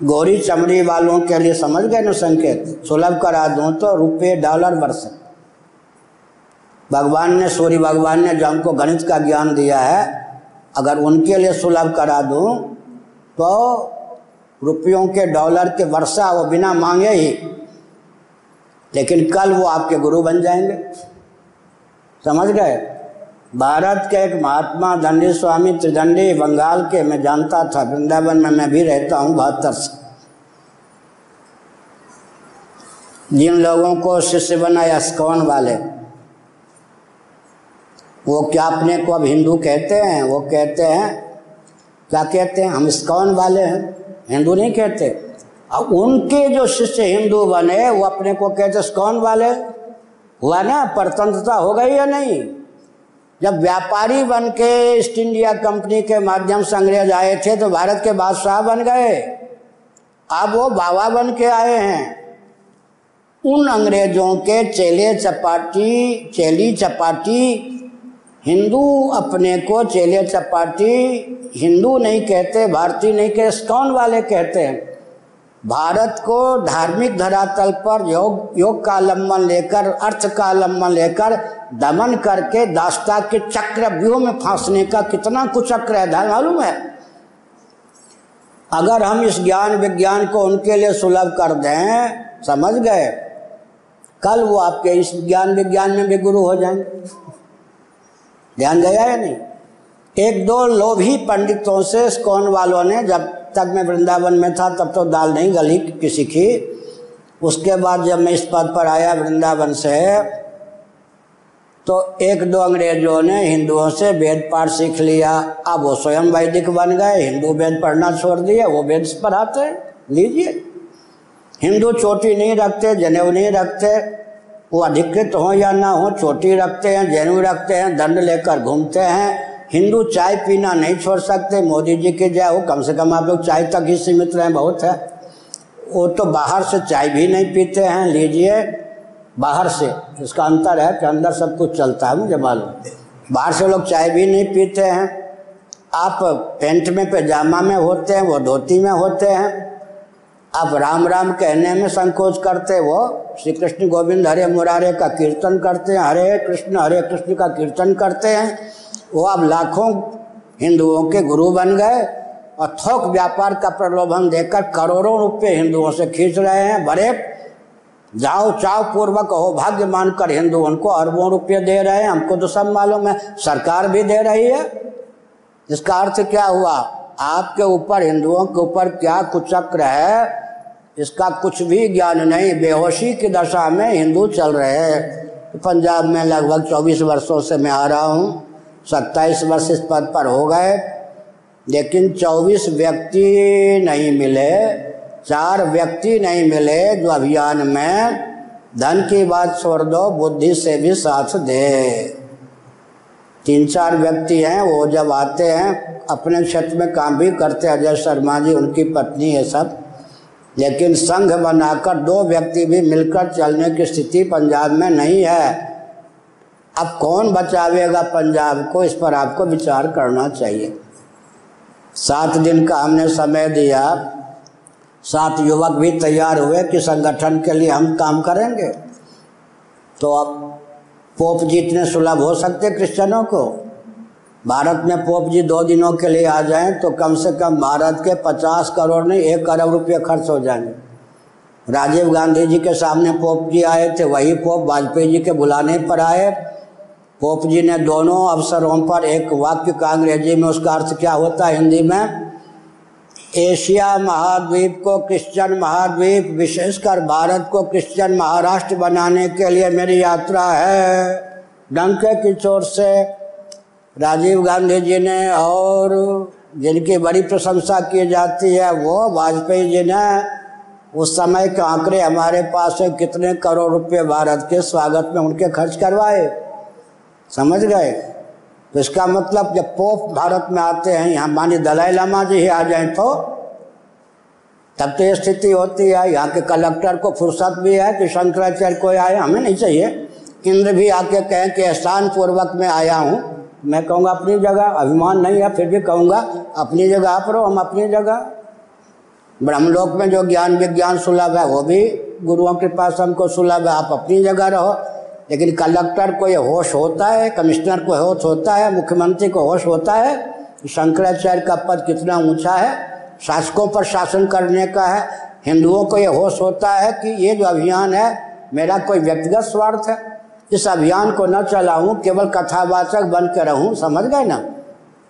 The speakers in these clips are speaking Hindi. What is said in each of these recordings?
गोरी चमड़ी वालों के लिए समझ गए ना संकेत? सुलभ करा दूँ तो रुपये डॉलर वर्ष। भगवान ने, सूर्य भगवान ने जो हमको गणित का ज्ञान दिया है, अगर उनके लिए सुलभ करा दूँ तो रुपयों के डॉलर के वर्षा वो बिना मांगे ही। लेकिन कल वो आपके गुरु बन जाएँगे। समझ गए? भारत के एक महात्मा दंडी स्वामी त्रिदंडी, बंगाल के, मैं जानता था, वृंदावन में मैं भी रहता हूँ, बहत्तर से जिन लोगों को शिष्य बनाया स्कॉन वाले? वो क्या अपने को अब हिंदू कहते हैं? वो कहते हैं, क्या कहते हैं? हम स्कॉन वाले हैं? हिंदू नहीं कहते। अब उनके जो शिष्य हिंदू बने, वो अपने को कहते स्कॉन वाले? हुआ ना, परतंत्रता हो गई या नहीं? जब व्यापारी बन के ईस्ट इंडिया कंपनी के माध्यम से अंग्रेज़ आए थे तो भारत के बादशाह बन गए। अब वो बाबा बन के आए हैं। उन अंग्रेज़ों के चेले चपाटी, चेली चपाटी। हिंदू अपने को चेले चपाटी, हिंदू नहीं कहते, भारतीय नहीं कहते कौन वाले कहते हैं। भारत को धार्मिक धरातल पर योग योग का अवलंबन लेकर, अर्थ का अवलंबन लेकर, दमन करके दास्ता के चक्र व्यूह में फांसने का कितना कुचक्र है ध्यान मालूम है? अगर हम इस ज्ञान विज्ञान को उनके लिए सुलभ कर दें, समझ गए? कल वो आपके इस ज्ञान विज्ञान में भी गुरु हो जाएँगे। ध्यान गया या नहीं? एक दो लोभी पंडितों से कौन वालों ने, जब तक मैं वृंदावन में था, तब तो दाल नहीं गली किसी की। उसके बाद जब मैं इस पद पर आया वृंदावन से तो एक दो अंग्रेज़ों ने हिंदुओं से वेद पाठ सीख लिया। अब वो स्वयं वैदिक बन गए, हिंदू वेद पढ़ना छोड़ दिए वो वेद पढ़ाते लीजिए। हिंदू चोटी नहीं रखते, जनेऊ नहीं रखते, वो अधिकृत हो या ना हो, चोटी रखते हैं, जनेऊ रखते हैं, दंड लेकर घूमते हैं। हिंदू चाय पीना नहीं छोड़ सकते, मोदी जी के जाए हो, कम से कम आप लोग चाय तक ही सीमित रहें, बहुत है। वो तो बाहर से चाय भी नहीं पीते हैं, लीजिए, बाहर से, इसका अंतर है कि अंदर सब कुछ चलता है, मुझे मालूम। बाहर से लोग चाय भी नहीं पीते हैं। आप पेंट में पैजामा में होते हैं, वो धोती में होते हैं। आप राम राम कहने में संकोच करते वो श्री कृष्ण गोविंद हरे मुरारे का कीर्तन करते हैं, हरे कृष्ण हरे कृष्ण का कीर्तन करते हैं। वो अब लाखों हिंदुओं के गुरु बन गए और थोक व्यापार का प्रलोभन देकर करोड़ों रुपए हिंदुओं से खींच रहे हैं। बड़े जाओ, चाव पूर्वक हो भाग्य मानकर हिंदू उनको अरबों रुपये दे रहे हैं। हमको तो सब मालूम है, सरकार भी दे रही है। इसका अर्थ क्या हुआ? आपके ऊपर, हिंदुओं के ऊपर क्या कुचक्र है? इसका कुछ भी ज्ञान नहीं, बेहोशी की दशा में हिंदू चल रहे हैं। पंजाब में लगभग 24 वर्षों से मैं आ रहा हूँ। सत्ताईस वर्ष इस पद पर हो गए। लेकिन 24 व्यक्ति नहीं मिले, चार व्यक्ति नहीं मिले जो अभियान में धन की बात छोड़ दो, बुद्धि से भी साथ दे। तीन चार व्यक्ति हैं, वो जब आते हैं, अपने क्षेत्र में काम भी करते हैं। अजय शर्मा जी, उनकी पत्नी है सब। लेकिन संघ बनाकर दो व्यक्ति भी मिलकर चलने की स्थिति पंजाब में नहीं है। अब कौन बचावेगा पंजाब को, इस पर आपको विचार करना चाहिए। सात दिन का हमने समय दिया। सात युवक भी तैयार हुए कि संगठन के लिए हम काम करेंगे। तो अब पोप जी इतने सुलभ हो सकते क्रिश्चियनों को। भारत में पोप जी दो दिनों के लिए आ जाएँ तो कम से कम भारत के पचास करोड़ नहीं, एक अरब रुपये खर्च हो जाएँगे। राजीव गांधी जी के सामने पोप जी आए थे, वही पोप वाजपेयी जी के बुलाने पर आए। पोप जी ने दोनों अवसरों पर एक वाक्य का अंग्रेज़ी में, उसका अर्थ क्या होता है हिंदी में? एशिया महाद्वीप को क्रिश्चियन महाद्वीप, विशेषकर भारत को क्रिश्चियन महाराष्ट्र बनाने के लिए मेरी यात्रा है। डंके की चोर से राजीव गांधी जी ने और जिनकी बड़ी प्रशंसा की जाती है, वो वाजपेयी जी ने उस समय के आंकड़े हमारे पास है, कितने करोड़ रुपए भारत के स्वागत में उनके खर्च करवाए। समझ गए? तो इसका मतलब जब पोप भारत में आते हैं, यहाँ मानी दलाई लामा जी ही आ जाए तो तब तो ये स्थिति होती है, यहाँ के कलेक्टर को फुर्सत भी है कि शंकराचार्य कोई आए, हमें नहीं चाहिए। इंद्र भी आके कहें कि एहसान पूर्वक मैं आया हूँ। मैं कहूँगा अपनी जगह, अभिमान नहीं है, फिर भी कहूँगा, अपनी जगह आप रहो, हम अपनी जगह। ब्रह्मलोक में जो ज्ञान विज्ञान सुलभ है, वो भी गुरुओं के पास हमको सुलभ है, आप अपनी जगह रहो। लेकिन कलेक्टर को ये होश होता है, कमिश्नर को होश होता है, मुख्यमंत्री को होश होता है शंकराचार्य का पद कितना ऊँचा है। शासकों पर शासन करने का है। हिंदुओं को ये होश होता है कि ये जो अभियान है, मेरा कोई व्यक्तिगत स्वार्थ है। इस अभियान को न चलाऊं, केवल कथावाचक बन के रहूँ, समझ गए ना?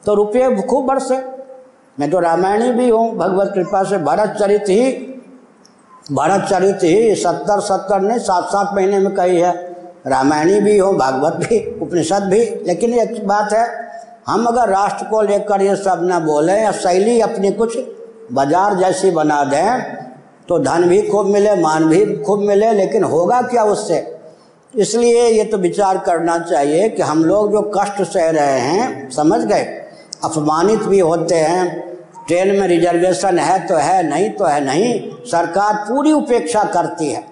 तो रुपये खूब बरसे मैं तो रामायणी भी हूँ, भगवत कृपा से। भरत चरित ही, भरत चरित ही सत्तर सत्तर ने सात सात महीने में कही है। रामायणी भी हो, भागवत भी, उपनिषद भी, लेकिन एक बात है, हम अगर राष्ट्र को लेकर ये सब न बोले, या शैली अपनी कुछ बाज़ार जैसी बना दें तो धन भी खूब मिले, मान भी खूब मिले, लेकिन होगा क्या उससे? इसलिए ये तो विचार करना चाहिए कि हम लोग जो कष्ट सह रहे हैं, समझ गए? अपमानित भी होते हैं। ट्रेन में रिजर्वेशन है तो है, नहीं तो है नहीं, सरकार पूरी उपेक्षा करती है।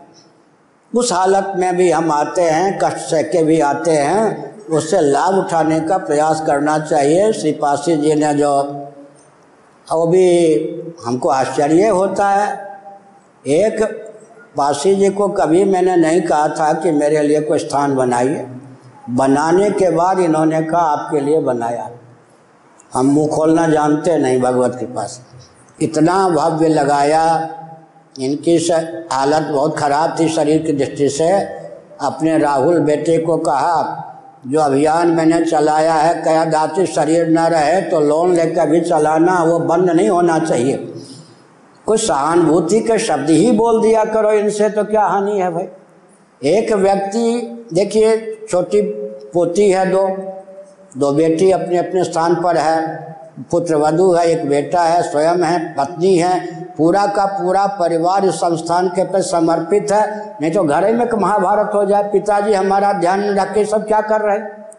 उस हालत में भी हम आते हैं, कष्ट सह के भी आते हैं। उससे लाभ उठाने का प्रयास करना चाहिए। श्री पासी जी ने जो, वो भी हमको आश्चर्य होता है। एक पासी जी को कभी मैंने नहीं कहा था कि मेरे लिए कोई स्थान बनाइए। बनाने के बाद इन्होंने कहा, आपके लिए बनाया। हम मुँह खोलना जानते नहीं भगवत के पास इतना भव्य लगाया, इनकी हालत बहुत ख़राब थी शरीर की दृष्टि से। अपने राहुल बेटे को कहा, जो अभियान मैंने चलाया है कया दाती शरीर न रहे तो लोन लेकर भी चलाना, वो बंद नहीं होना चाहिए। कुछ सहानुभूति के शब्द ही बोल दिया करो इनसे तो क्या हानि है भाई? एक व्यक्ति, देखिए, छोटी पोती है दो दो बेटी अपने अपने स्थान पर है पुत्र वधु है, एक बेटा है, स्वयं है, पत्नी है, पूरा का पूरा परिवार इस संस्थान के पर समर्पित है, नहीं तो घर में महाभारत हो जाए, पिताजी हमारा ध्यान रख के सब क्या कर रहे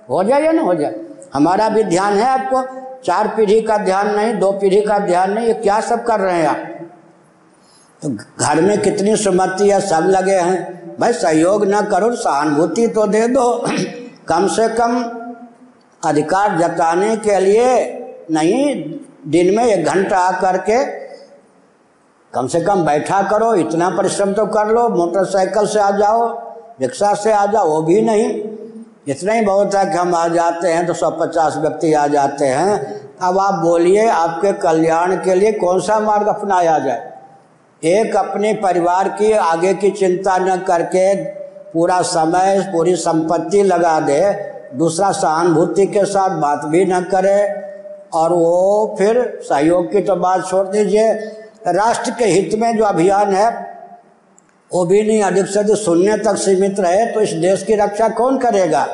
हो जाए या ना हो जाए? हमारा भी ध्यान है आपको, चार पीढ़ी का ध्यान नहीं, दो पीढ़ी का ध्यान नहीं, ये क्या सब कर रहे हैं आप? घर में कितनी सुमति है सब लगे हैं? भाई, सहयोग ना करो, सहानुभूति तो दे दो। कम से कम अधिकार जताने के लिए नहीं, दिन में एक घंटा आकर के कम से कम बैठा करो, इतना परिश्रम तो कर लो, मोटरसाइकिल से आ जाओ, रिक्शा से आ जाओ, वो भी नहीं। इतना ही बहुत है कि हम आ जाते हैं तो सौ पचास व्यक्ति आ जाते हैं। अब आप बोलिए, आपके कल्याण के लिए कौन सा मार्ग अपनाया जाए? एक अपने परिवार की आगे की चिंता न करके पूरा समय, पूरी संपत्ति लगा दे। दूसरा सहानुभूति के साथ बात भी न करे और वो फिर सहयोग की तो बात छोड़ दीजिए। राष्ट्र के हित में जो अभियान है, वो भी नहीं, अधिक से अधिक शून्य तक सीमित रहे तो इस देश की रक्षा कौन करेगा?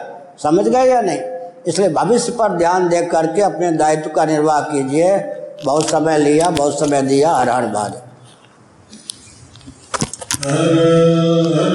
समझ गए या नहीं? इसलिए भविष्य पर ध्यान दे करके अपने दायित्व का निर्वाह कीजिए। बहुत समय लिया, बहुत समय दिया, हर हर बार। हर हर